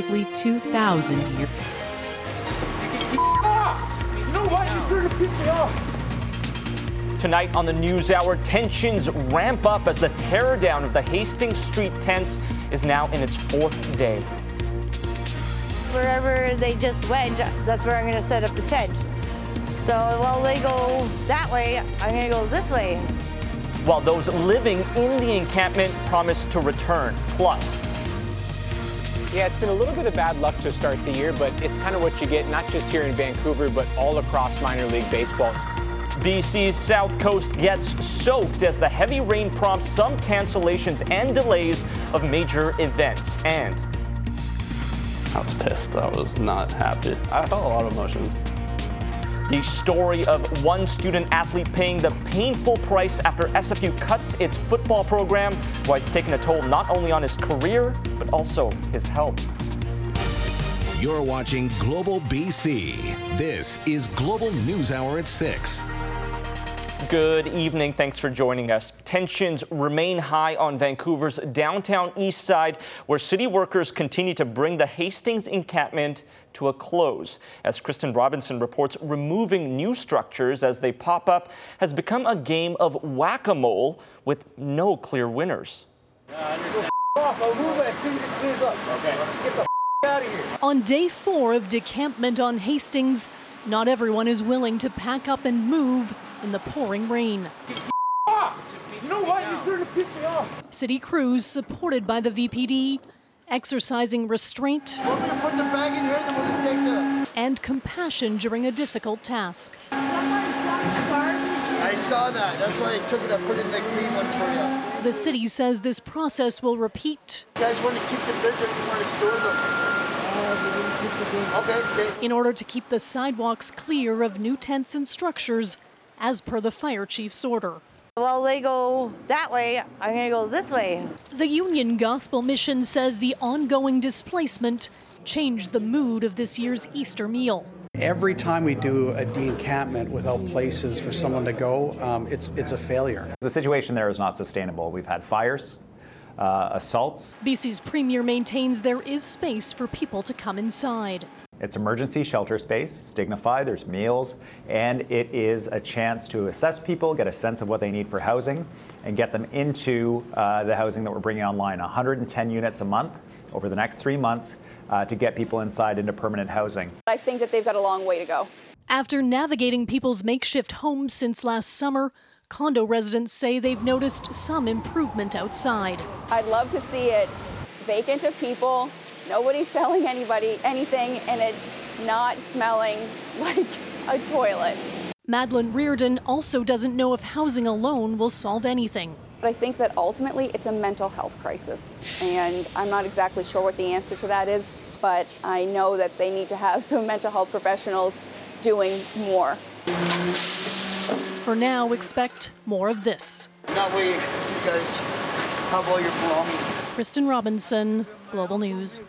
likely 2,000 years. You know what? You're starting to piss me off. Tonight on the News Hour, tensions ramp up as the tear down of the Hastings Street tents is now in its fourth day. Wherever they just went, that's where I'm going to set up the tent. So while they go that way, I'm going to go this way. While those living in the encampment promise to return. Plus, Yeah, it's been a little bit of bad luck to start the year, but it's kind of what you get not just here in Vancouver, but all across minor league baseball. BC's south coast gets soaked as the heavy rain prompts some cancellations and delays of major events. And I was pissed. I was not happy. I felt a lot of emotions. The story of one student athlete paying the painful price after SFU cuts its football program, why it's taken a toll not only on his career, but also his health. You're watching Global BC. This is Global News Hour at 6. Good evening. Thanks for joining us. Tensions remain high on Vancouver's downtown east side, where city workers continue to bring the Hastings encampment to a close. As Kristen Robinson reports, removing new structures as they pop up has become a game of whack a mole with no clear winners. On day four of decampment on Hastings, not everyone is willing to pack up and move in the pouring rain. You know what? You're starting to piss me off. City crews, supported by the VPD, exercising restraint Want me to put the bag in here, then we'll just take the. and compassion during a difficult task. I saw that. That's why I took it. I put it in the green one for you. The city says this process will repeat You guys want to keep the or you want to store them? Oh, okay, okay. in order to keep the sidewalks clear of new tents and structures, as per the fire chief's order. While they go that way, I'm going to go this way. The Union Gospel Mission says the ongoing displacement changed the mood of this year's Easter meal. Every time we do a de-encampment without places for someone to go, um, it's, it's a failure. The situation there is not sustainable. We've had fires, uh, assaults. BC's premier maintains there is space for people to come inside. It's emergency shelter space. It's dignified. There's meals, and it is a chance to assess people, get a sense of what they need for housing, and get them into uh, the housing that we're bringing online. 110 units a month over the next three months uh, to get people inside into permanent housing. I think that they've got a long way to go. After navigating people's makeshift homes since last summer, condo residents say they've noticed some improvement outside. I'd love to see it vacant of people, nobody selling anybody anything, and it not smelling like a toilet. Madeline Reardon also doesn't know if housing alone will solve anything. But I think that ultimately it's a mental health crisis, and I'm not exactly sure what the answer to that is, but I know that they need to have some mental health professionals doing more. For now, expect more of this. That way, you guys have all your belongings. Kristen Robinson, Global News.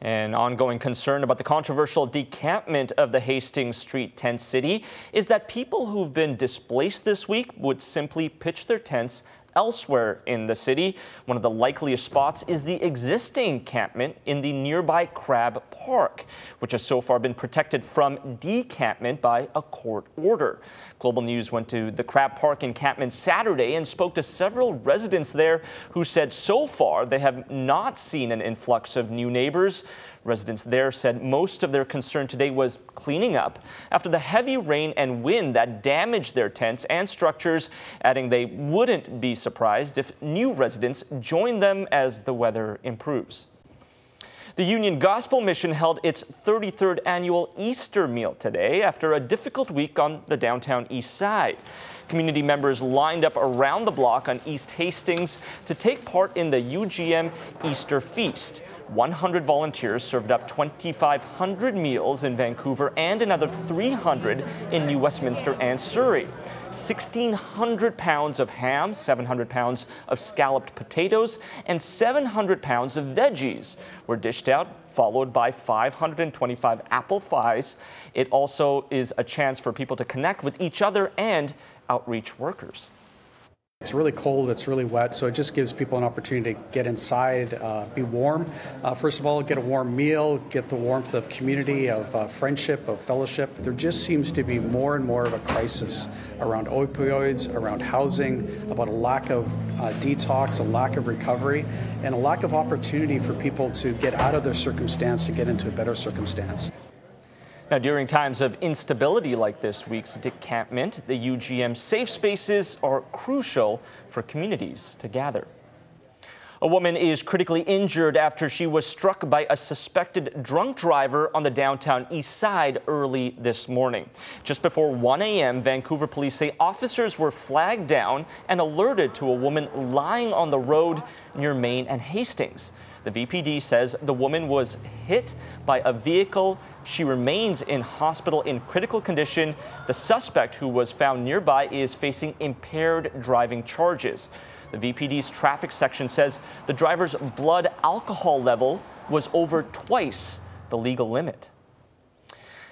An ongoing concern about the controversial decampment of the Hastings Street tent city is that people who've been displaced this week would simply pitch their tents elsewhere in the city. One of the likeliest spots is the existing campment in the nearby Crab Park, which has so far been protected from decampment by a court order. Global News went to the Crab Park encampment Saturday and spoke to several residents there who said so far they have not seen an influx of new neighbors. Residents there said most of their concern today was cleaning up after the heavy rain and wind that damaged their tents and structures, adding they wouldn't be surprised if new residents join them as the weather improves. The Union Gospel Mission held its 33rd annual Easter meal today after a difficult week on the downtown east side. Community members lined up around the block on East Hastings to take part in the UGM Easter Feast. 100 volunteers served up 2,500 meals in Vancouver and another 300 in New Westminster and Surrey. 1,600 pounds of ham, 700 pounds of scalloped potatoes, and 700 pounds of veggies were dished out, followed by 525 apple pies. It also is a chance for people to connect with each other and outreach workers. It's really cold, it's really wet, so it just gives people an opportunity to get inside, uh, be warm. Uh, first of all, get a warm meal, get the warmth of community, of uh, friendship, of fellowship. There just seems to be more and more of a crisis around opioids, around housing, about a lack of uh, detox, a lack of recovery, and a lack of opportunity for people to get out of their circumstance to get into a better circumstance. Now, during times of instability like this week's decampment, the UGM safe spaces are crucial for communities to gather. A woman is critically injured after she was struck by a suspected drunk driver on the downtown east side early this morning. Just before 1 a.m., Vancouver police say officers were flagged down and alerted to a woman lying on the road near Main and Hastings. The VPD says the woman was hit by a vehicle. She remains in hospital in critical condition. The suspect, who was found nearby, is facing impaired driving charges. The VPD's traffic section says the driver's blood alcohol level was over twice the legal limit.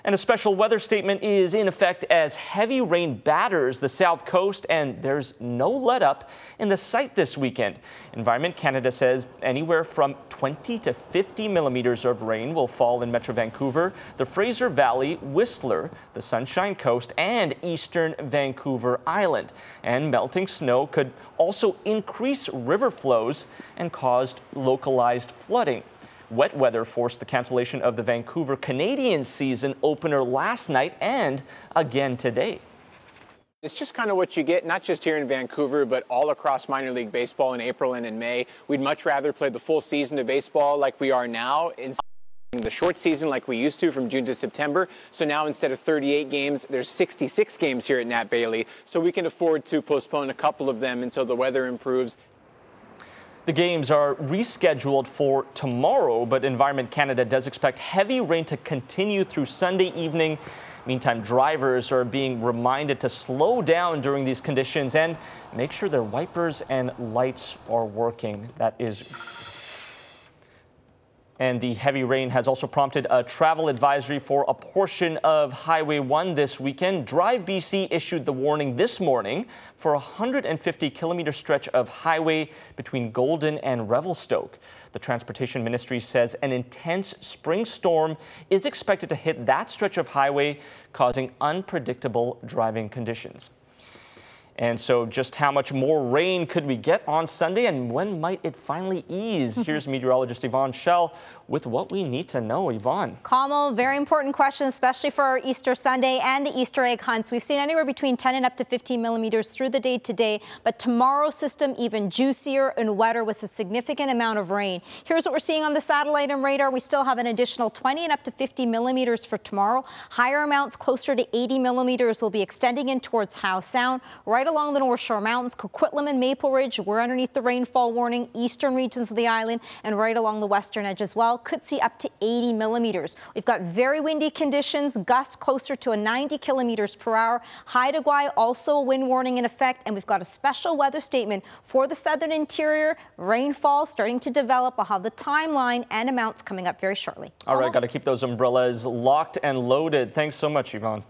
And a special weather statement is in effect as heavy rain batters the south coast, and there's no let up in the sight this weekend. Environment Canada says anywhere from 20 to 50 millimeters of rain will fall in Metro Vancouver, the Fraser Valley, Whistler, the Sunshine Coast, and eastern Vancouver Island. And melting snow could also increase river flows and cause localized flooding. Wet weather forced the cancellation of the Vancouver Canadians season opener last night and again today. It's just kind of what you get, not just here in Vancouver, but all across minor league baseball in April and in May. We'd much rather play the full season of baseball like we are now of the short season like we used to from June to September. So now instead of 38 games, there's 66 games here at Nat Bailey. So we can afford to postpone a couple of them until the weather improves the games are rescheduled for tomorrow, but Environment Canada does expect heavy rain to continue through Sunday evening. Meantime, drivers are being reminded to slow down during these conditions and make sure their wipers and lights are working. That is and the heavy rain has also prompted a travel advisory for a portion of Highway 1 this weekend. Drive BC issued the warning this morning for a 150 kilometer stretch of highway between Golden and Revelstoke. The Transportation Ministry says an intense spring storm is expected to hit that stretch of highway, causing unpredictable driving conditions. And so, just how much more rain could we get on Sunday and when might it finally ease? Mm-hmm. Here's meteorologist Yvonne Schalle with what we need to know. Yvonne. Kamal, very important question, especially for our Easter Sunday and the Easter egg hunts. We've seen anywhere between 10 and up to 15 millimeters through the day today, but tomorrow's system even juicier and wetter with a significant amount of rain. Here's what we're seeing on the satellite and radar. We still have an additional 20 and up to 50 millimeters for tomorrow. Higher amounts closer to 80 millimeters will be extending in towards Howe Sound, right along the North Shore Mountains, Coquitlam and Maple Ridge. We're underneath the rainfall warning, eastern regions of the island, and right along the western edge as well could see up to 80 millimeters. We've got very windy conditions, gusts closer to a 90 kilometers per hour. Haida Gwaii also a wind warning in effect, and we've got a special weather statement for the southern interior. Rainfall starting to develop. I'll have the timeline and amounts coming up very shortly. All right, got to keep those umbrellas locked and loaded. Thanks so much, Yvonne.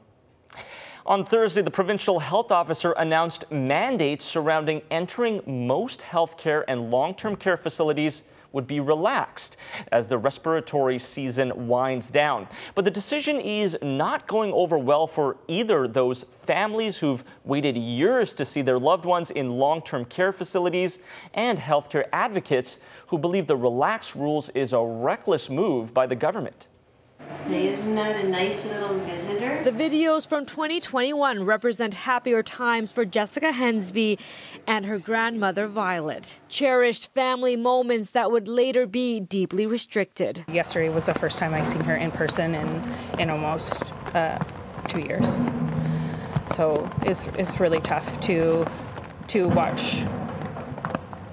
On Thursday, the provincial health officer announced mandates surrounding entering most healthcare and long-term care facilities would be relaxed as the respiratory season winds down. But the decision is not going over well for either those families who've waited years to see their loved ones in long term care facilities and healthcare advocates who believe the relaxed rules is a reckless move by the government. Isn't that a nice little visitor? The videos from 2021 represent happier times for Jessica Hensby and her grandmother Violet. Cherished family moments that would later be deeply restricted. Yesterday was the first time I seen her in person in in almost uh, two years. So it's it's really tough to to watch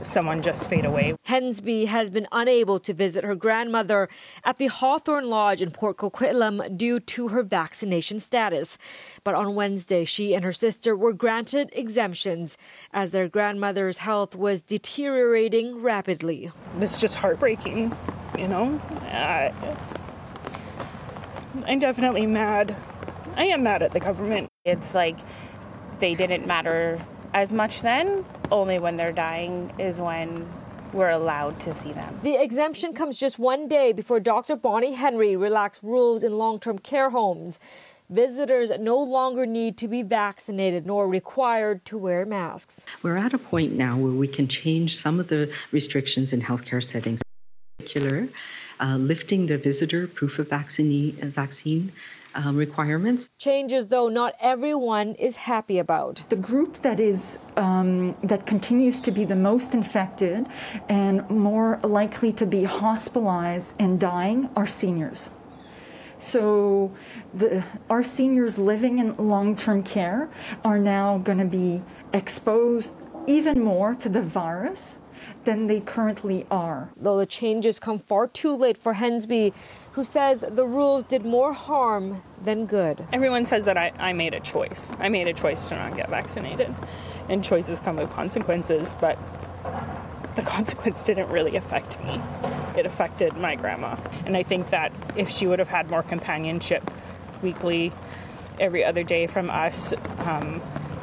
someone just fade away. Hensby has been unable to visit her grandmother at the Hawthorne Lodge in Port Coquitlam due to her vaccination status. But on Wednesday, she and her sister were granted exemptions as their grandmother's health was deteriorating rapidly. It's just heartbreaking, you know? Uh, I'm definitely mad. I am mad at the government. It's like they didn't matter as much then. Only when they're dying is when we're allowed to see them. The exemption comes just one day before Dr. Bonnie Henry relaxed rules in long term care homes. Visitors no longer need to be vaccinated nor required to wear masks. We're at a point now where we can change some of the restrictions in healthcare settings. In particular, uh, lifting the visitor proof of vaccine, vaccine um, requirements. Changes, though, not everyone is happy about. The group that is um, that continues to be the most infected and more likely to be hospitalized and dying are seniors. So, the, our seniors living in long term care are now going to be exposed even more to the virus than they currently are. Though the changes come far too late for Hensby, who says the rules did more harm than good. Everyone says that I, I made a choice. I made a choice to not get vaccinated. And choices come with consequences, but the consequence didn't really affect me. It affected my grandma. And I think that if she would have had more companionship weekly, every other day from us, um,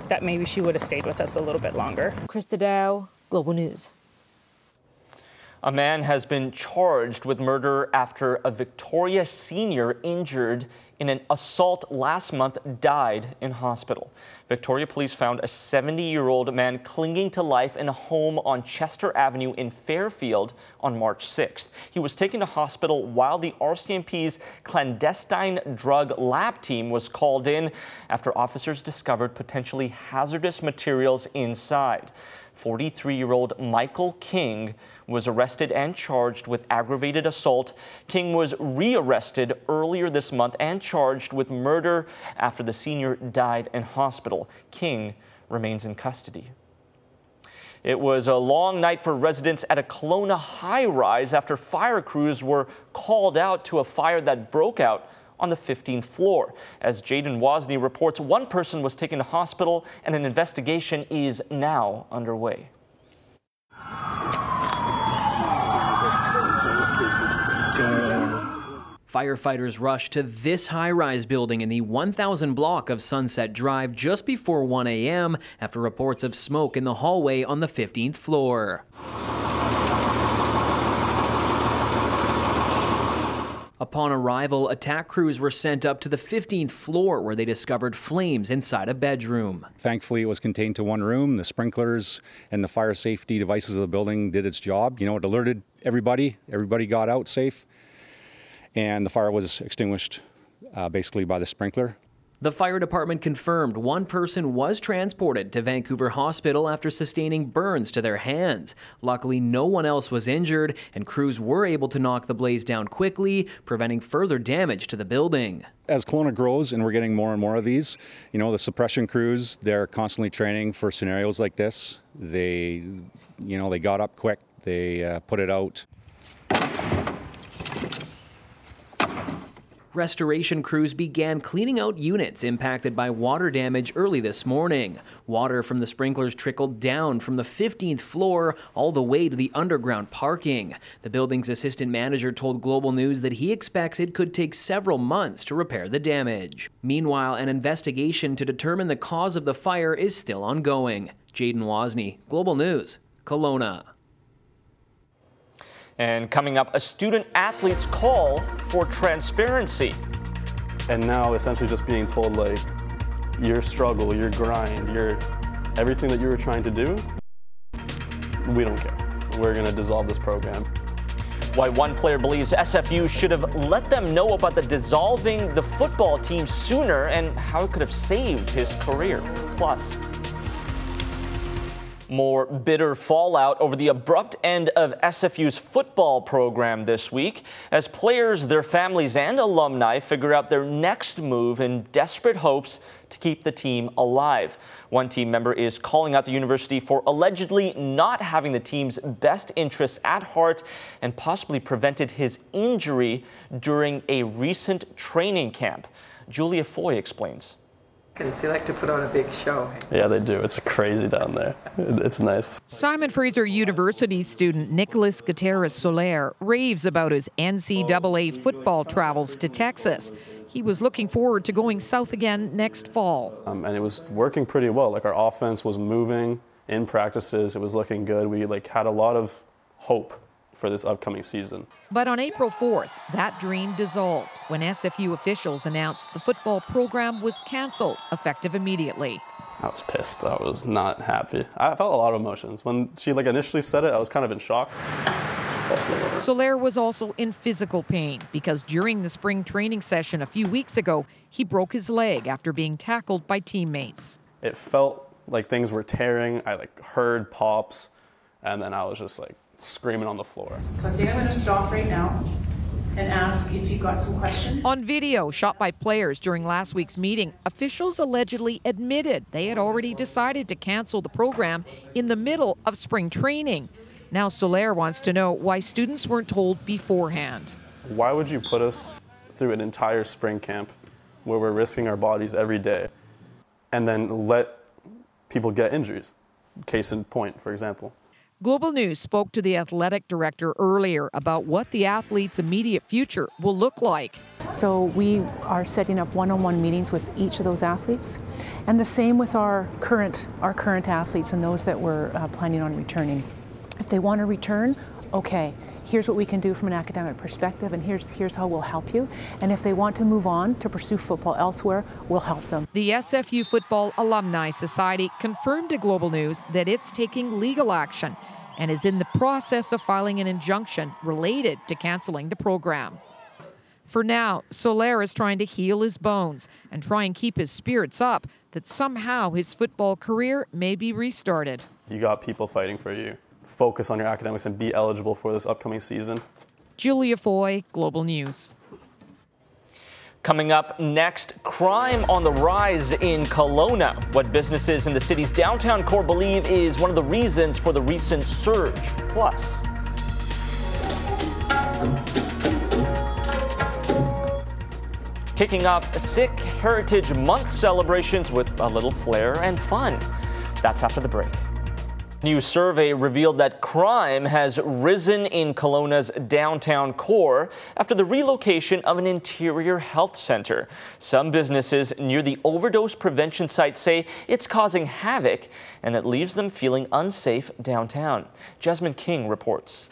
that maybe she would have stayed with us a little bit longer. Christa Dao, Global News. A man has been charged with murder after a Victoria senior injured in an assault last month died in hospital. Victoria police found a 70 year old man clinging to life in a home on Chester Avenue in Fairfield on March 6th. He was taken to hospital while the RCMP's clandestine drug lab team was called in after officers discovered potentially hazardous materials inside. 43 year old Michael King was arrested and charged with aggravated assault. King was rearrested earlier this month and charged with murder after the senior died in hospital. King remains in custody. It was a long night for residents at a Kelowna high rise after fire crews were called out to a fire that broke out on the 15th floor. As Jaden Wozni reports, one person was taken to hospital and an investigation is now underway. Firefighters rushed to this high rise building in the 1000 block of Sunset Drive just before 1 a.m. after reports of smoke in the hallway on the 15th floor. Upon arrival, attack crews were sent up to the 15th floor where they discovered flames inside a bedroom. Thankfully, it was contained to one room. The sprinklers and the fire safety devices of the building did its job. You know, it alerted everybody, everybody got out safe, and the fire was extinguished uh, basically by the sprinkler. The fire department confirmed one person was transported to Vancouver Hospital after sustaining burns to their hands. Luckily, no one else was injured, and crews were able to knock the blaze down quickly, preventing further damage to the building. As Kelowna grows and we're getting more and more of these, you know, the suppression crews, they're constantly training for scenarios like this. They, you know, they got up quick, they uh, put it out. Restoration crews began cleaning out units impacted by water damage early this morning. Water from the sprinklers trickled down from the 15th floor all the way to the underground parking. The building's assistant manager told Global News that he expects it could take several months to repair the damage. Meanwhile, an investigation to determine the cause of the fire is still ongoing. Jaden Wozni, Global News, Kelowna. And coming up, a student athlete's call for transparency. And now essentially just being told like your struggle, your grind, your everything that you were trying to do, we don't care. We're going to dissolve this program. Why one player believes SFU should have let them know about the dissolving the football team sooner and how it could have saved his career. Plus, more bitter fallout over the abrupt end of SFU's football program this week as players, their families, and alumni figure out their next move in desperate hopes to keep the team alive. One team member is calling out the university for allegedly not having the team's best interests at heart and possibly prevented his injury during a recent training camp. Julia Foy explains. They like to put on a big show. Yeah, they do. It's crazy down there. It's nice. Simon Fraser University student Nicholas Gutierrez Soler raves about his NCAA football travels to Texas. He was looking forward to going south again next fall. Um, and it was working pretty well. Like our offense was moving in practices. It was looking good. We like had a lot of hope for this upcoming season. But on April 4th, that dream dissolved when SFU officials announced the football program was canceled effective immediately. I was pissed. I was not happy. I felt a lot of emotions. When she like initially said it, I was kind of in shock. Soler was also in physical pain because during the spring training session a few weeks ago, he broke his leg after being tackled by teammates. It felt like things were tearing. I like heard pops and then I was just like screaming on the floor. So I think I'm going to stop right now and ask if you've got some questions. On video shot by players during last week's meeting, officials allegedly admitted they had already decided to cancel the program in the middle of spring training. Now Soler wants to know why students weren't told beforehand. Why would you put us through an entire spring camp where we're risking our bodies every day and then let people get injuries? Case in point, for example. Global News spoke to the athletic director earlier about what the athletes' immediate future will look like. So we are setting up one-on-one meetings with each of those athletes, and the same with our current our current athletes and those that we're uh, planning on returning. If they want to return, okay, here's what we can do from an academic perspective, and here's here's how we'll help you. And if they want to move on to pursue football elsewhere, we'll help them. The SFU Football Alumni Society confirmed to Global News that it's taking legal action and is in the process of filing an injunction related to canceling the program. For now, Soler is trying to heal his bones and try and keep his spirits up that somehow his football career may be restarted. You got people fighting for you. Focus on your academics and be eligible for this upcoming season. Julia Foy, Global News. Coming up next, crime on the rise in Kelowna. What businesses in the city's downtown core believe is one of the reasons for the recent surge. Plus, kicking off Sikh Heritage Month celebrations with a little flair and fun. That's after the break. New survey revealed that crime has risen in Kelowna's downtown core after the relocation of an interior health center. Some businesses near the overdose prevention site say it's causing havoc and it leaves them feeling unsafe downtown. Jasmine King reports.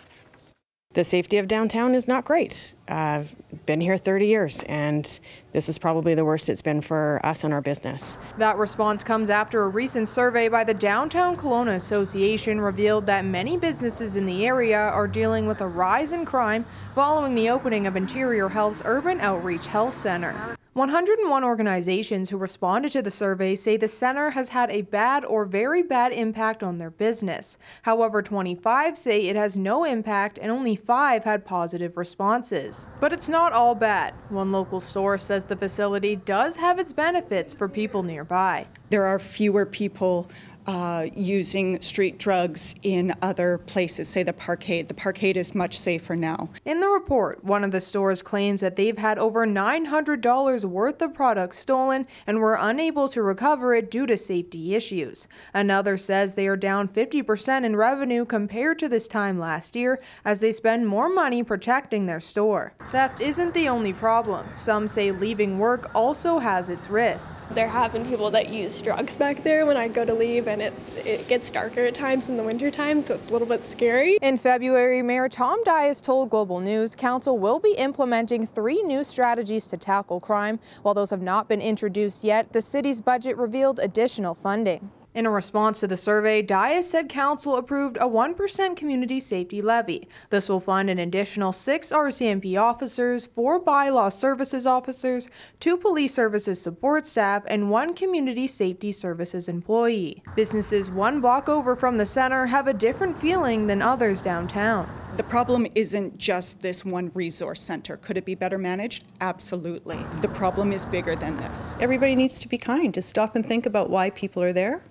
The safety of downtown is not great. I've been here 30 years, and this is probably the worst it's been for us and our business. That response comes after a recent survey by the Downtown Kelowna Association revealed that many businesses in the area are dealing with a rise in crime following the opening of Interior Health's Urban Outreach Health Center. 101 organizations who responded to the survey say the center has had a bad or very bad impact on their business. However, 25 say it has no impact and only 5 had positive responses. But it's not all bad. One local source says the facility does have its benefits for people nearby. There are fewer people uh, using street drugs in other places, say the parkade. The parkade is much safer now. In the report, one of the stores claims that they've had over $900 worth of products stolen and were unable to recover it due to safety issues. Another says they are down 50% in revenue compared to this time last year as they spend more money protecting their store. Theft isn't the only problem. Some say leaving work also has its risks. There have been people that use drugs back there when I go to leave and it's it gets darker at times in the winter time, so it's a little bit scary. In February, Mayor Tom Dyas told Global News Council will be implementing three new strategies to tackle crime. While those have not been introduced yet, the city's budget revealed additional funding. In a response to the survey, Dyas said council approved a 1% community safety levy. This will fund an additional six RCMP officers, four bylaw services officers, two police services support staff, and one community safety services employee. Businesses one block over from the center have a different feeling than others downtown. The problem isn't just this one resource center. Could it be better managed? Absolutely. The problem is bigger than this. Everybody needs to be kind, to stop and think about why people are there.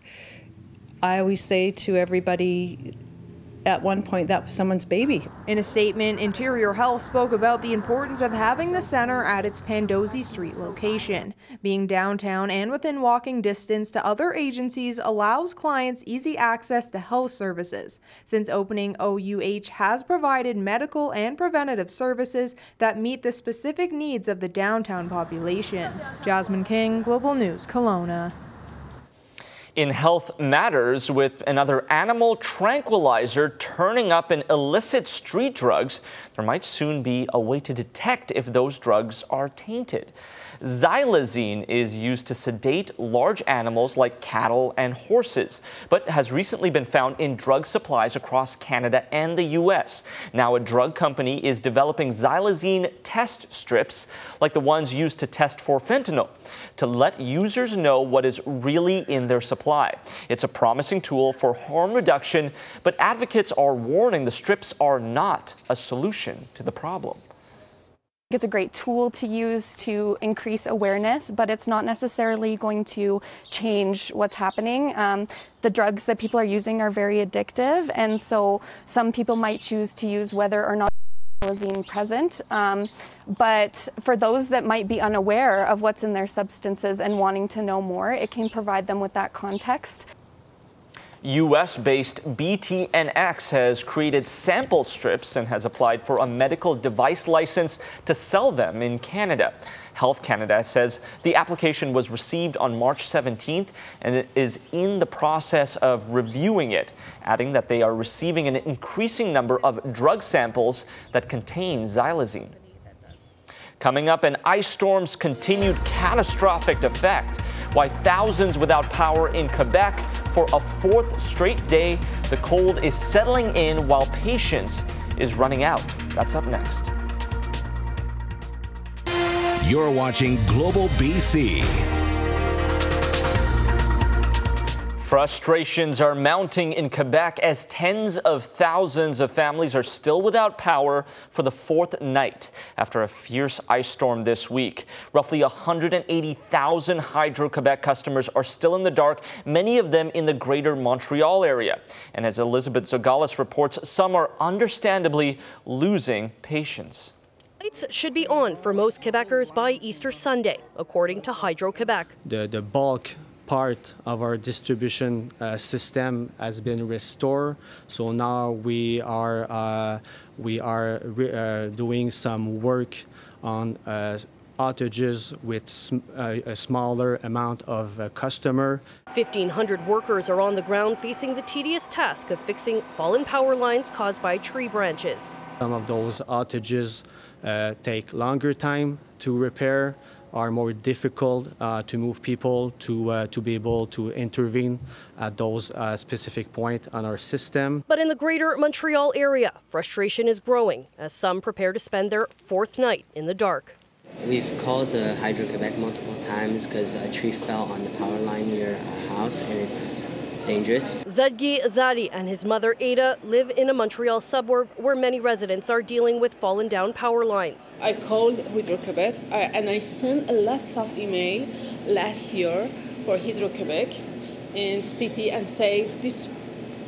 I always say to everybody, at one point that was someone's baby. In a statement, Interior Health spoke about the importance of having the center at its Pandosy Street location. Being downtown and within walking distance to other agencies allows clients easy access to health services. Since opening, OUH has provided medical and preventative services that meet the specific needs of the downtown population. Jasmine King, Global News, Kelowna. In Health Matters, with another animal tranquilizer turning up in illicit street drugs, there might soon be a way to detect if those drugs are tainted. Xylazine is used to sedate large animals like cattle and horses, but has recently been found in drug supplies across Canada and the U.S. Now, a drug company is developing xylazine test strips, like the ones used to test for fentanyl, to let users know what is really in their supply. It's a promising tool for harm reduction, but advocates are warning the strips are not a solution to the problem. It's a great tool to use to increase awareness, but it's not necessarily going to change what's happening. Um, the drugs that people are using are very addictive, and so some people might choose to use whether or not xylazine present. Um, but for those that might be unaware of what's in their substances and wanting to know more, it can provide them with that context. US based BTNX has created sample strips and has applied for a medical device license to sell them in Canada. Health Canada says the application was received on March 17th and it is in the process of reviewing it, adding that they are receiving an increasing number of drug samples that contain xylazine. Coming up, an ice storm's continued catastrophic effect. Why thousands without power in Quebec for a fourth straight day. The cold is settling in while patience is running out. That's up next. You're watching Global BC. Frustrations are mounting in Quebec as tens of thousands of families are still without power for the fourth night after a fierce ice storm this week. Roughly 180,000 Hydro Quebec customers are still in the dark, many of them in the greater Montreal area. And as Elizabeth Zogalis reports, some are understandably losing patience. Lights should be on for most Quebecers by Easter Sunday, according to Hydro Quebec. The, the bulk part of our distribution uh, system has been restored. So now we are uh, we are re- uh, doing some work on uh, outages with sm- uh, a smaller amount of uh, customer. 1,500 workers are on the ground facing the tedious task of fixing fallen power lines caused by tree branches. Some of those outages take longer time to repair are more difficult uh, to move people to uh, to be able to intervene at those uh, specific points on our system. But in the greater Montreal area, frustration is growing as some prepare to spend their fourth night in the dark. We've called uh, Hydro Quebec multiple times because a tree fell on the power line near our house and it's dangerous. Zadgi Azadi and his mother Ada live in a Montreal suburb where many residents are dealing with fallen down power lines. I called Hydro-Quebec and I sent a lot of email last year for Hydro-Quebec in city and say these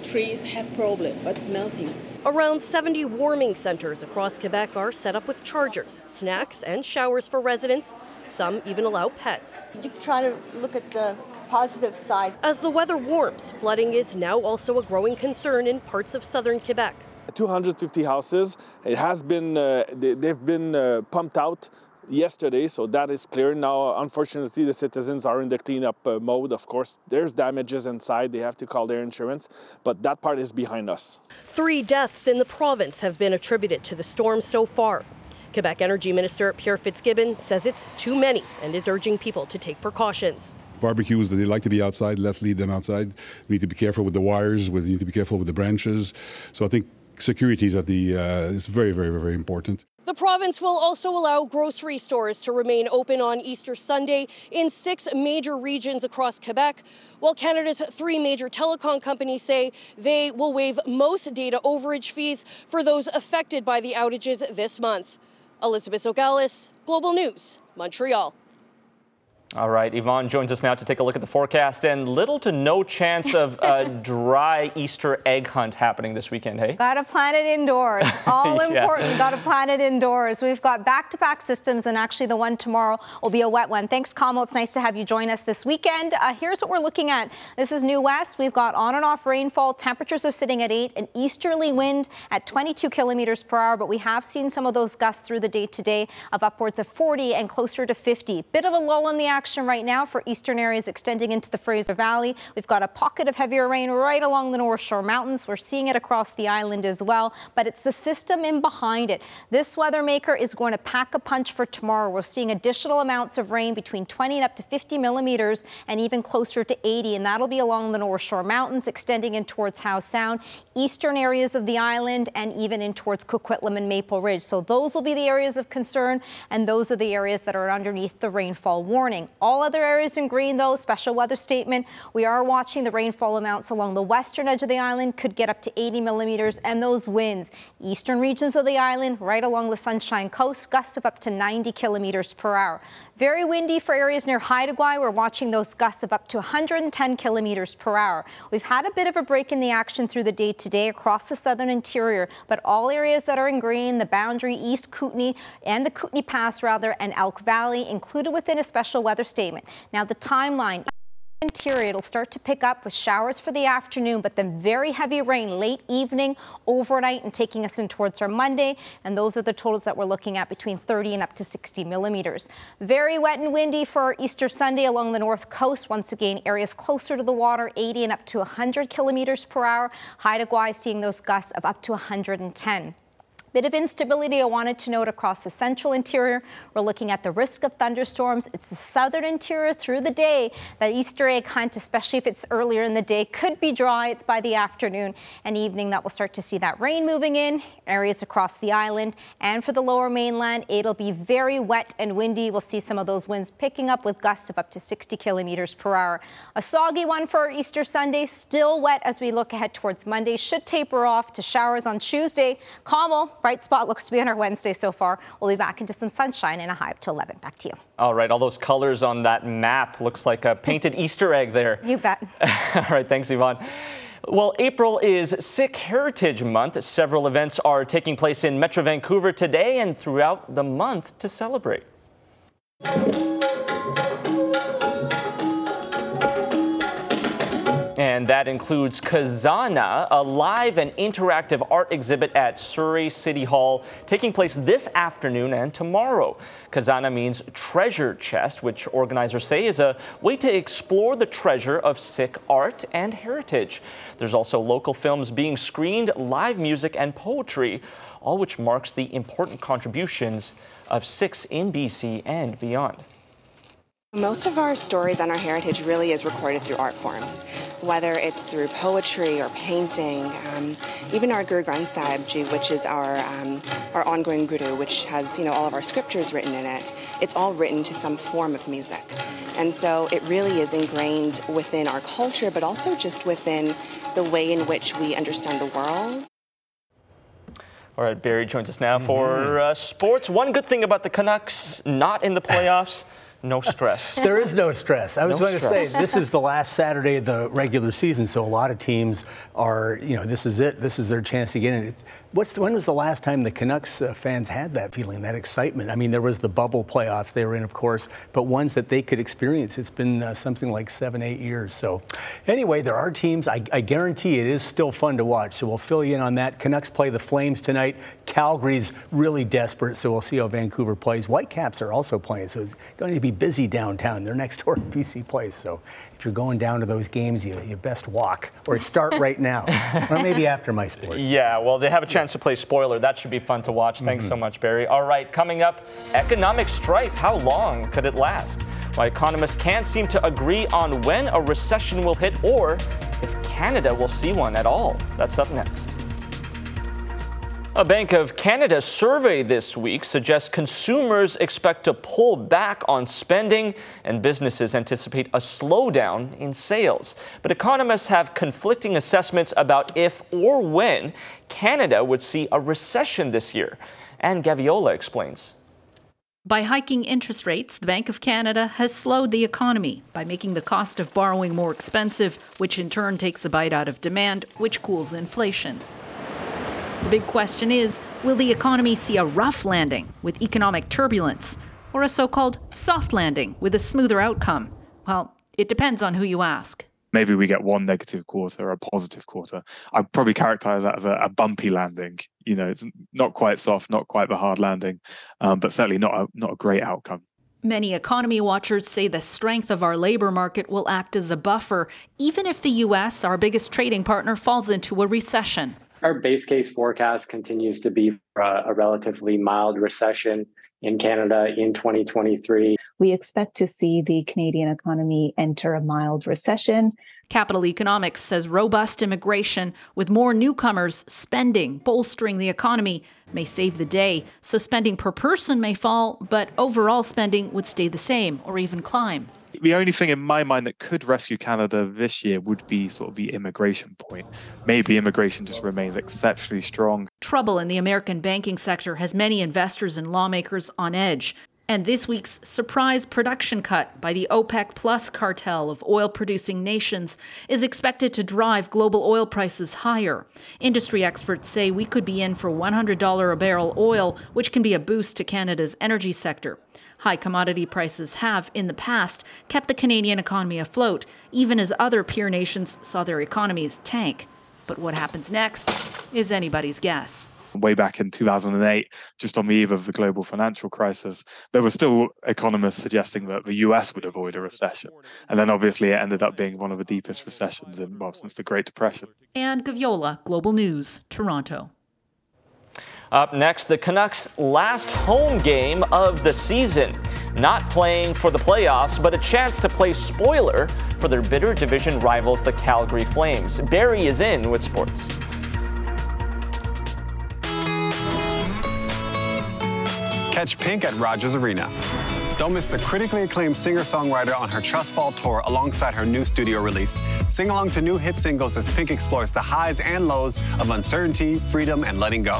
trees have problem but nothing. Around 70 warming centers across Quebec are set up with chargers, snacks, and showers for residents. Some even allow pets. You try to look at the positive side. As the weather warms, flooding is now also a growing concern in parts of southern Quebec. 250 houses. It has been, uh, they've been uh, pumped out yesterday, so that is clear. Now, unfortunately, the citizens are in the cleanup uh, mode. Of course, there's damages inside. They have to call their insurance, but that part is behind us. Three deaths in the province have been attributed to the storm so far. Quebec Energy Minister Pierre Fitzgibbon says it's too many and is urging people to take precautions barbecues that they like to be outside let's leave them outside we need to be careful with the wires we need to be careful with the branches so i think security is at the uh, is very very very important the province will also allow grocery stores to remain open on Easter Sunday in six major regions across Quebec, while Canada's three major telecom companies say they will waive most data overage fees for those affected by the outages this month. Elizabeth Zogalis, Global News, Montreal. All right, Yvonne joins us now to take a look at the forecast and little to no chance of a dry Easter egg hunt happening this weekend, hey? Got to plan it indoors. All Yeah. important. Got to plan it indoors. We've got back to back systems, and actually, the one tomorrow will be a wet one. Thanks, Kamal. It's nice to have you join us this weekend. Uh, here's what we're looking at. This is New West. We've got on and off rainfall. Temperatures are sitting at 8, an easterly wind at 22 kilometers per hour, but we have seen some of those gusts through the day today of upwards of 40 and closer to 50. Bit of a lull in the action right now for eastern areas extending into the Fraser Valley. We've got a pocket of heavier rain right along the North Shore Mountains. We're seeing it across the island as well, but it's the system in behind it. This weather maker is going to pack a punch for tomorrow. We're seeing additional amounts of rain between 20 and up to 50 millimeters and even closer to 80, and that'll be along the North Shore Mountains, extending in towards Howe Sound, eastern areas of the island, and even in towards Coquitlam and Maple Ridge. So those will be the areas of concern, and those are the areas that are underneath the rainfall warning. All other areas in green, though, special weather statement. We are watching the rainfall amounts along the western edge of the island could get up to 80 millimeters, and those winds, eastern regions of the island, right along the Sunshine Coast, gusts of up to 90 kilometers per hour. Very windy for areas near Haida Gwaii. We're watching those gusts of up to 110 kilometers per hour. We've had a bit of a break in the action through the day today across the southern interior, but all areas that are in green, the boundary, East Kootenay, and the Kootenay Pass, rather, and Elk Valley, included within a special weather statement. Now, the timeline. Interior, it'll start to pick up with showers for the afternoon, but then very heavy rain late evening, overnight, and taking us in towards our Monday. And those are the totals that we're looking at between 30 and up to 60 millimeters. Very wet and windy for Easter Sunday along the north coast. Once again, areas closer to the water, 80 and up to 100 kilometers per hour. Haida Gwaii seeing those gusts of up to 110. Bit of instability I wanted to note across the central interior. We're looking at the risk of thunderstorms. It's the southern interior through the day. That Easter egg hunt, especially if it's earlier in the day, could be dry. It's by the afternoon and evening that we'll start to see that rain moving in areas across the island. And for the lower mainland, it'll be very wet and windy. We'll see some of those winds picking up with gusts of up to 60 kilometers per hour. A soggy one for Easter Sunday. Still wet as we look ahead towards Monday. Should taper off to showers on Tuesday. Calm, bright spot looks to be on our Wednesday so far. We'll be back into some sunshine and a high up to 11. Back to you. All right, all those colors on that map looks like a painted Easter egg there. You bet. All right, thanks, Yvonne. Well, April is Sikh Heritage Month. Several events are taking place in Metro Vancouver today and throughout the month to celebrate. And that includes Khazana, a live and interactive art exhibit at Surrey City Hall, taking place this afternoon and tomorrow. Khazana means treasure chest, which organizers say is a way to explore the treasure of Sikh art and heritage. There's also local films being screened, live music, and poetry, all which marks the important contributions of Sikhs in BC and beyond. Most of our stories on our heritage really is recorded through art forms, whether it's through poetry or painting. Um, even our Guru Granth Sahib Ji, which is our um, our ongoing guru, which has you know all of our scriptures written in it. It's all written to some form of music, and so it really is ingrained within our culture, but also just within the way in which we understand the world. All right, Barry joins us now for uh, sports. One good thing about the Canucks not in the playoffs. No stress. There is no stress. I was No going to say this is the last Saturday of the regular season, so a lot of teams are, you know, this is it. This is their chance to get in. What's when was the last time the Canucks uh, fans had that feeling, that excitement? I mean, there was the bubble playoffs they were in, of course, but ones that they could experience. It's been uh, something like seven, eight years. So, anyway, there are teams. I, I guarantee it is still fun to watch. So we'll fill you in on that. Canucks play the Flames tonight. Calgary's really desperate, so we'll see how Vancouver plays. Whitecaps are also playing, so it's going to be busy downtown. They're next door to BC Place, so if you're going down to those games, you, you best walk or start right now, or maybe after my sports. Yeah, well, they have a chance to play spoiler. That should be fun to watch. Thanks so mm-hmm. much, Barry. All right, coming up, economic strife. How long could it last? Why economists can't seem to agree on when a recession will hit or if Canada will see one at all. That's up next. A Bank of Canada survey this week suggests consumers expect to pull back on spending and businesses anticipate a slowdown in sales. But economists have conflicting assessments about if or when Canada would see a recession this year. Anne Gaviola explains. By hiking interest rates, the Bank of Canada has slowed the economy by making the cost of borrowing more expensive, which in turn takes a bite out of demand, which cools inflation. The big question is will the economy see a rough landing with economic turbulence, or a so called soft landing with a smoother outcome? Well, it depends on who you ask maybe we get one negative quarter or a positive quarter. I'd probably characterize that as a, a, bumpy landing. You know, it's not quite soft, not quite the hard landing, um, but certainly not a, not a great outcome. Many economy watchers say the strength of our labor market will act as a buffer, even if the U.S., our biggest trading partner, falls into a recession. Our base case forecast continues to be a, a relatively mild recession in Canada in 2023. We expect to see the Canadian economy enter a mild recession. Capital Economics says robust immigration with more newcomers spending, bolstering the economy, may save the day. So spending per person may fall, but overall spending would stay the same or even climb. The only thing in my mind that could rescue Canada this year would be sort of the immigration point. Maybe immigration just remains exceptionally strong. Trouble in the American banking sector has many investors and lawmakers on edge. And this week's surprise production cut by the OPEC Plus cartel of oil producing nations is expected to drive global oil prices higher. Industry experts say we could be in for $100 a barrel oil, which can be a boost to Canada's energy sector. High commodity prices have, in the past, kept the Canadian economy afloat, even as other peer nations saw their economies tank. But what happens next is anybody's guess way back in 2008, just on the eve of the global financial crisis, there were still economists suggesting that the US would avoid a recession. And then obviously it ended up being one of the deepest recessions in, well, since the Great Depression. Anne Gaviola, Global News, Toronto. Up next, the Canucks' last home game of the season. Not playing for the playoffs, but a chance to play spoiler for their bitter division rivals, the Calgary Flames. Barry is in with sports. Catch Pink at Rogers Arena. Don't miss the critically acclaimed singer-songwriter on her Trust Fall tour alongside her new studio release. Sing along to new hit singles as Pink explores the highs and lows of uncertainty, freedom, and letting go.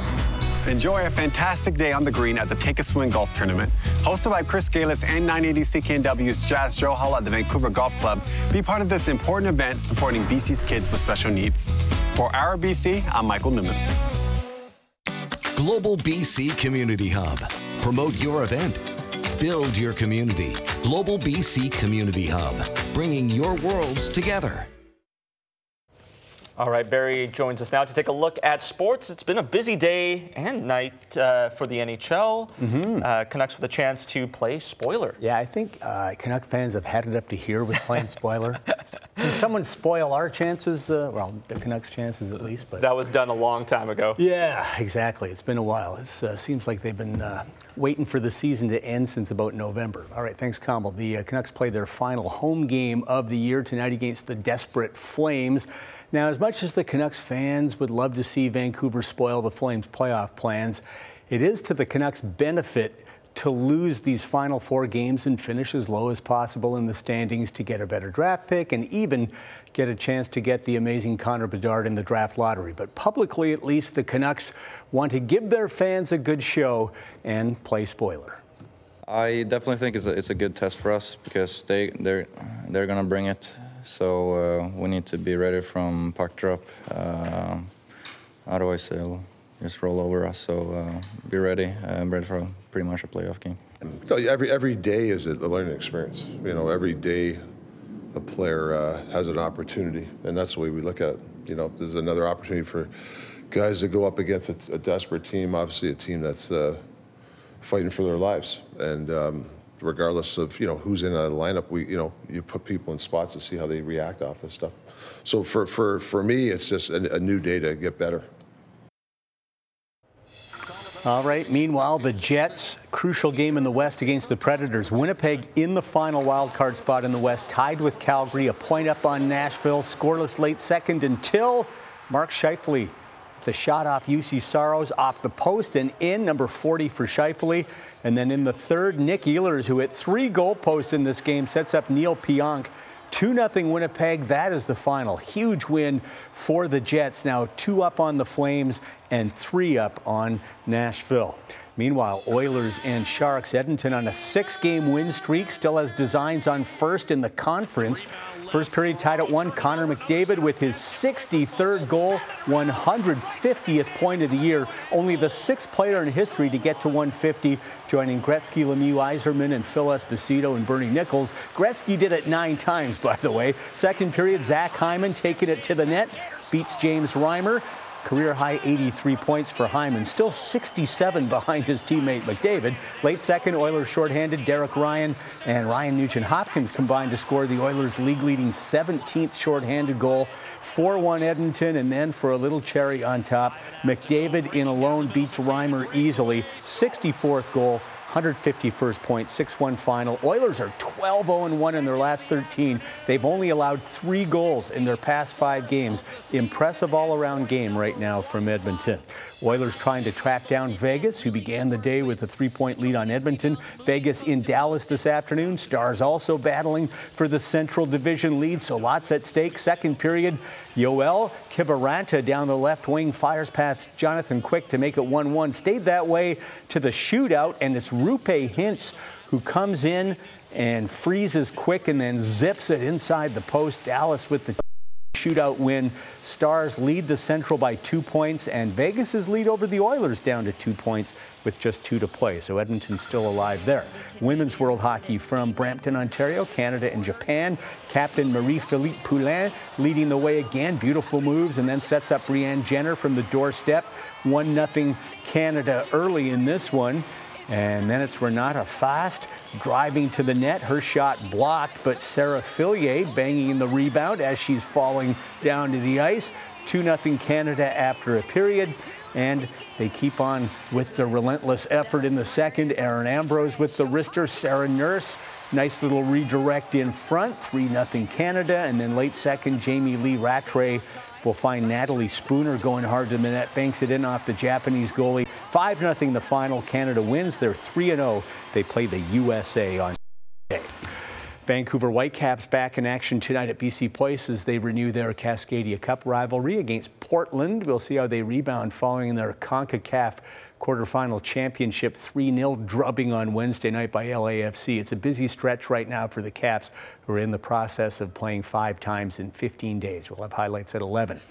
Enjoy a fantastic day on the green at the Take a Swing Golf Tournament. Hosted by Chris Gailus and 980 CKNW's Jas Johal at the Vancouver Golf Club, be part of this important event supporting BC's kids with special needs. For Our BC, I'm Michael Newman. Global BC Community Hub Promote your event. Build your community. Global BC Community Hub, bringing your worlds together. All right, Barry joins us now to take a look at sports. It's been a busy day and night uh, for the NHL. Mm-hmm. Uh, Canucks with a chance to play spoiler. Yeah, I think uh, Canuck fans have had it up to here with playing spoiler. Can someone spoil our chances? Uh, well, the Canucks' chances at least. But that was done a long time ago. Yeah, exactly. It's been a while. It uh, seems like they've been uh, waiting for the season to end since about November. All right, thanks, Kamal. The Canucks play their final home game of the year tonight against the desperate Flames. Now, as much as the Canucks fans would love to see Vancouver spoil the Flames' playoff plans, it is to the Canucks' benefit to lose these final four games and finish as low as possible in the standings to get a better draft pick and even get a chance to get the amazing Connor Bedard in the draft lottery. But publicly, at least, the Canucks want to give their fans a good show and play spoiler. I definitely think it's a, it's a good test for us because they they're they're gonna bring it. So uh, we need to be ready from puck drop. Uh, otherwise, they'll just roll over us. So uh, be ready. I'm ready for pretty much a playoff game. Every every day is a learning experience. You know, every day a player uh, has an opportunity, and that's the way we look at it. You know, there's another opportunity for guys to go up against a, a desperate team. Obviously, a team that's uh, fighting for their lives, and um, regardless of you know who's in the lineup, we you know you put people in spots to see how they react off this stuff. So for for for me, it's just a, a new day to get better. All right. Meanwhile, the Jets, crucial game in the West against the Predators. Winnipeg in the final wild card spot in the West, tied with Calgary, a point up on Nashville, scoreless late second until Mark Scheifele the shot off Juuse Saros off the post and in, number 40 for Scheifele. And then in the third, Nick Ehlers, who hit three goal posts in this game, sets up Neal Pionk. 2 0 Winnipeg. That is the final. Huge win for the Jets. Now two up on the Flames and three up on Nashville. Meanwhile, Oilers and Sharks, Edmonton on a six game win streak, still has designs on first in the conference. First period tied at one. Connor McDavid with his 63rd goal, 150th point of the year. Only the sixth player in history to get to 150, joining Gretzky, Lemieux, Yzerman, and Phil Esposito and Bernie Nicholls. Gretzky did it nine times, by the way. Second period, Zach Hyman taking it to the net, beats James Reimer. Career high 83 points for Hyman, still 67 behind his teammate McDavid. Late second, Oilers shorthanded. Derek Ryan and Ryan Nugent Hopkins combined to score the Oilers' league leading 17th shorthanded goal. 4 1 Edmonton, and then for a little cherry on top, McDavid in alone beats Reimer easily. 64th goal 151st point, 6 1 final. Oilers are 12 0 1 in their last 13. They've only allowed three goals in their past five games. Impressive all around game right now from Edmonton. Oilers trying to track down Vegas, who began the day with a three point lead on Edmonton. Vegas in Dallas this afternoon. Stars also battling for the Central Division lead, so lots at stake. Second period, Joel Kiviranta down the left wing fires past Jonathan Quick to make it 1 1. Stayed that way to the shootout, and it's Roope Hintz who comes in and freezes Quick and then zips it inside the post. Dallas with the shootout win. Stars lead the Central by two points, and Vegas's lead over the Oilers down to two points with just two to play. So Edmonton's still alive there. Women's World Hockey from Brampton, Ontario, Canada, and Japan. Captain Marie-Philippe Poulin leading the way again. Beautiful moves, and then sets up Brianne Jenner from the doorstep. 1 0 Canada early in this one. And then it's Renata Fast driving to the net. Her shot blocked, but Sarah Fillier banging in the rebound as she's falling down to the ice. 2 0 Canada after a period. And they keep on with the relentless effort in the second. Erin Ambrose with the wrister. Sarah Nurse, nice little redirect in front. 3 0 Canada. And then late second, Jamie Lee Rattray will find Natalie Spooner going hard to the net, banks it in off the Japanese goalie. 5 0 the final. Canada wins. They're 3 0. They play the USA on Saturday. Vancouver Whitecaps back in action tonight at BC Place as they renew their Cascadia Cup rivalry against Portland. We'll see how they rebound following their CONCACAF quarterfinal championship 3-0 drubbing on Wednesday night by LAFC. It's a busy stretch right now for the Caps who are in the process of playing five times in 15 days. We'll have highlights at 11.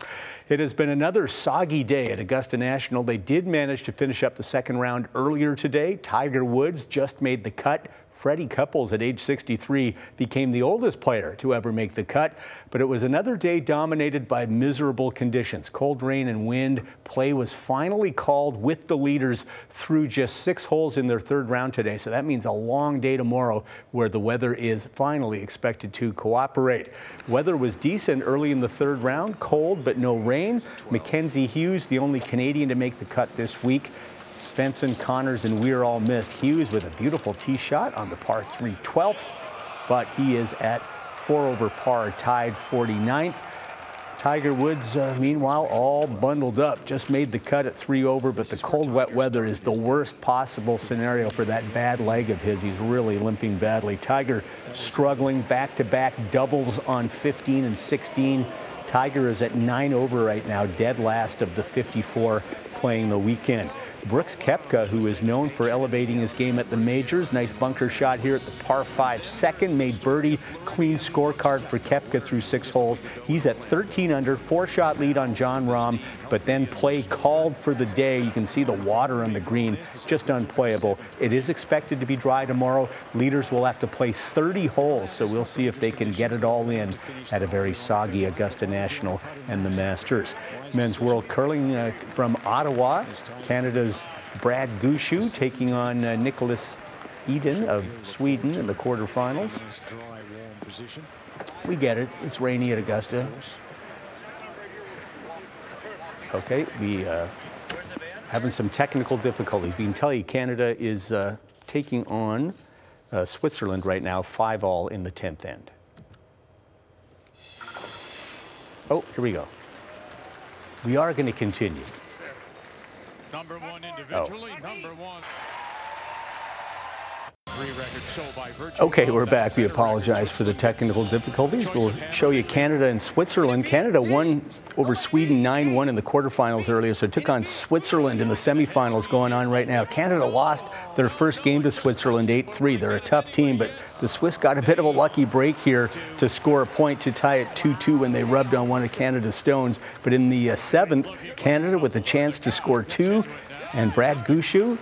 It has been another soggy day at Augusta National. They did manage to finish up the second round earlier today. Tiger Woods just made the cut Freddie Couples at age 63 became the oldest player to ever make the cut, but it was another day dominated by miserable conditions. Cold rain and wind. Play was finally called with the leaders through just six holes in their third round today. So that means a long day tomorrow where the weather is finally expected to cooperate. Weather was decent early in the third round, cold but no rain. Mackenzie Hughes, the only Canadian to make the cut this week. Svensson, Conners, and Weir all missed. Hughes with a beautiful tee shot on the par 3 12th, but he is at four over par, tied 49th. Tiger Woods, uh, meanwhile, all bundled up, just made the cut at three over, but the cold, wet weather is the worst possible scenario for that bad leg of his. He's really limping badly. Tiger struggling back to back doubles on 15 and 16. Tiger is at nine over right now, dead last of the 54 playing the weekend. Brooks Koepka, who is known for elevating his game at the majors. Nice bunker shot here at the par 5 second. Made birdie. Clean scorecard for Koepka through six holes. He's at 13 under, four shot lead on Jon Rahm, but then play called for the day. You can see the water on the green, just unplayable. It is expected to be dry tomorrow. Leaders will have to play 30 holes, so we'll see if they can get it all in at a very soggy Augusta National and the Masters. Men's World Curling uh, from Ottawa, Canada's Brad Gushue taking on uh, Niklas Edin of Sweden in the quarterfinals. We get it. It's rainy at Augusta. Okay, we uh, having some technical difficulties. We can tell you Canada is uh, taking on uh, Switzerland right now, five all in the 10th end. Oh, here we go. We are going to continue. Number one individually, oh. number one. Okay, we're back. We apologize for the technical difficulties. We'll show you Canada and Switzerland. Canada won over Sweden 9 1 in the quarterfinals earlier, so it took on Switzerland in the semifinals going on right now. Canada lost their first game to Switzerland 8 3. They're a tough team, but the Swiss got a bit of a lucky break here to score a point to tie it 2 2 when they rubbed on one of Canada's stones. But in the uh, seventh, Canada with a chance to score two, and Brad Gushue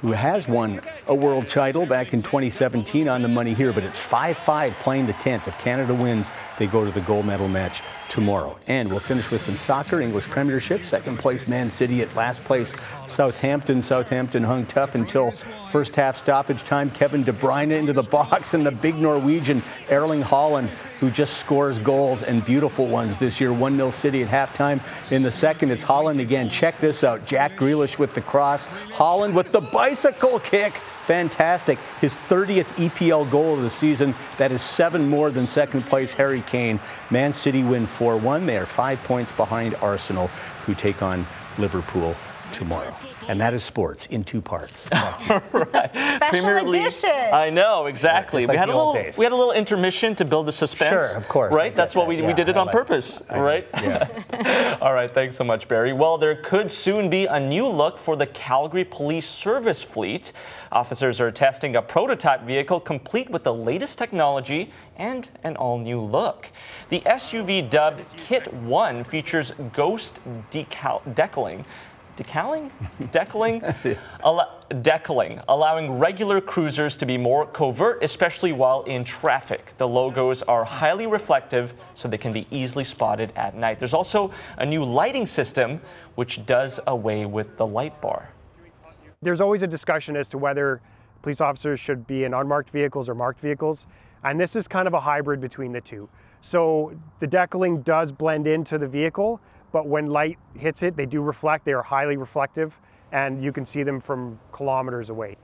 who has won a world title back in 2017 on the money here, but it's 5 5 playing the 10th. If Canada wins, they go to the gold medal match tomorrow. And we'll finish with some soccer, English Premiership. Second place, Man City at last place, Southampton. Southampton hung tough until first half stoppage time. Kevin De Bruyne into the box, and the big Norwegian, Erling Haaland, who just scores goals and beautiful ones this year. 1 0 City at halftime. In the second, it's Haaland again. Check this out Jack Grealish with the cross, Haaland with the bicycle kick. Fantastic. His 30th EPL goal of the season. That is seven more than second place Harry Kane. Man City win 4 1. They are five points behind Arsenal, who take on Liverpool tomorrow. And that is sports in two parts. right. Special Premier League- edition. I know exactly. Yeah, like we had a little days. we had a little intermission to build the suspense. Sure, of course, Right. That's what that. we, we Yeah, did it I on like- purpose. I right. Yeah. All right. Thanks so much, Barry. Well, there could soon be a new look for the Calgary Police Service fleet. Officers are testing a prototype vehicle complete with the latest technology and an all-new look. The SUV dubbed Kit One features ghost decal- decaling. Decaling? Decaling? Allo- decaling, allowing regular cruisers to be more covert, especially while in traffic. The logos are highly reflective, so they can be easily spotted at night. There's also a new lighting system which does away with the light bar. There's always a discussion as to whether police officers should be in unmarked vehicles or marked vehicles, and this is kind of a hybrid between the two. So the decaling does blend into the vehicle, but when light hits it, they do reflect. They are highly reflective, and you can see them from kilometers away.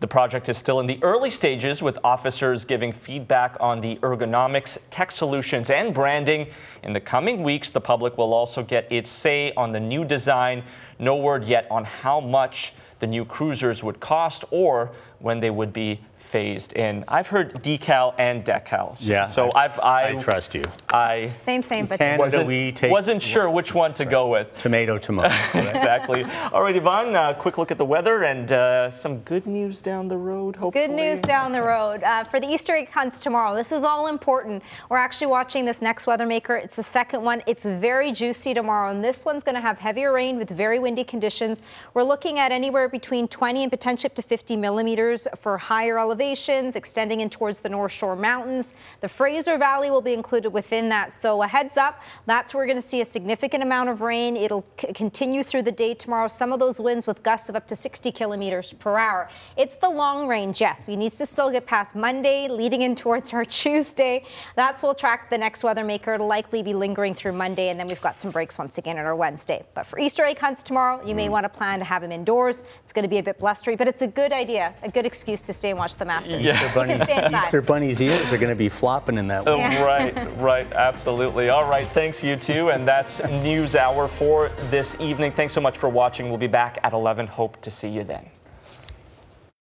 The project is still in the early stages with officers giving feedback on the ergonomics, tech solutions, and branding. In the coming weeks, the public will also get its say on the new design. No word yet on how much the new cruisers would cost or when they would be phased in. I've heard decal and decal. Yeah, So I- I've I, I trust you. I Same, same, but Canada, wasn't, we take wasn't sure which one to go with. tomato, tomato. exactly. All right, Yvonne, uh, quick look at the weather and uh, some good news down the road, hopefully. Good news down the road uh, for the Easter egg hunts tomorrow. This is all important. We're actually watching this next weather maker. It's the second one. It's very juicy tomorrow, and this one's going to have heavier rain with very windy conditions. We're looking at anywhere between 20 and potentially up to 50 millimeters for higher elevations, extending in towards the North Shore Mountains. The Fraser Valley will be included within that. So a heads up, that's where we're going to see a significant amount of rain. It'll continue through the day tomorrow. Some of those winds with gusts of up to 60 kilometers per hour. It's the long range, yes. We need to still get past Monday, leading in towards our Tuesday. That's we'll track the next weather maker. It'll likely be lingering through Monday, and then we've got some breaks once again on our Wednesday. But for Easter egg hunts tomorrow, you may mm. want to plan to have them indoors. It's going to be a bit blustery, but it's a good idea, a good excuse to stay and watch the Masters. Easter, You bunny, can stay inside. Easter bunny's ears are going to be flopping in that Oh, wind. Right, right, absolutely. All right, thanks you too. And that's News Hour for this evening. Thanks so much for watching. We'll be back at 11. Hope to see you then.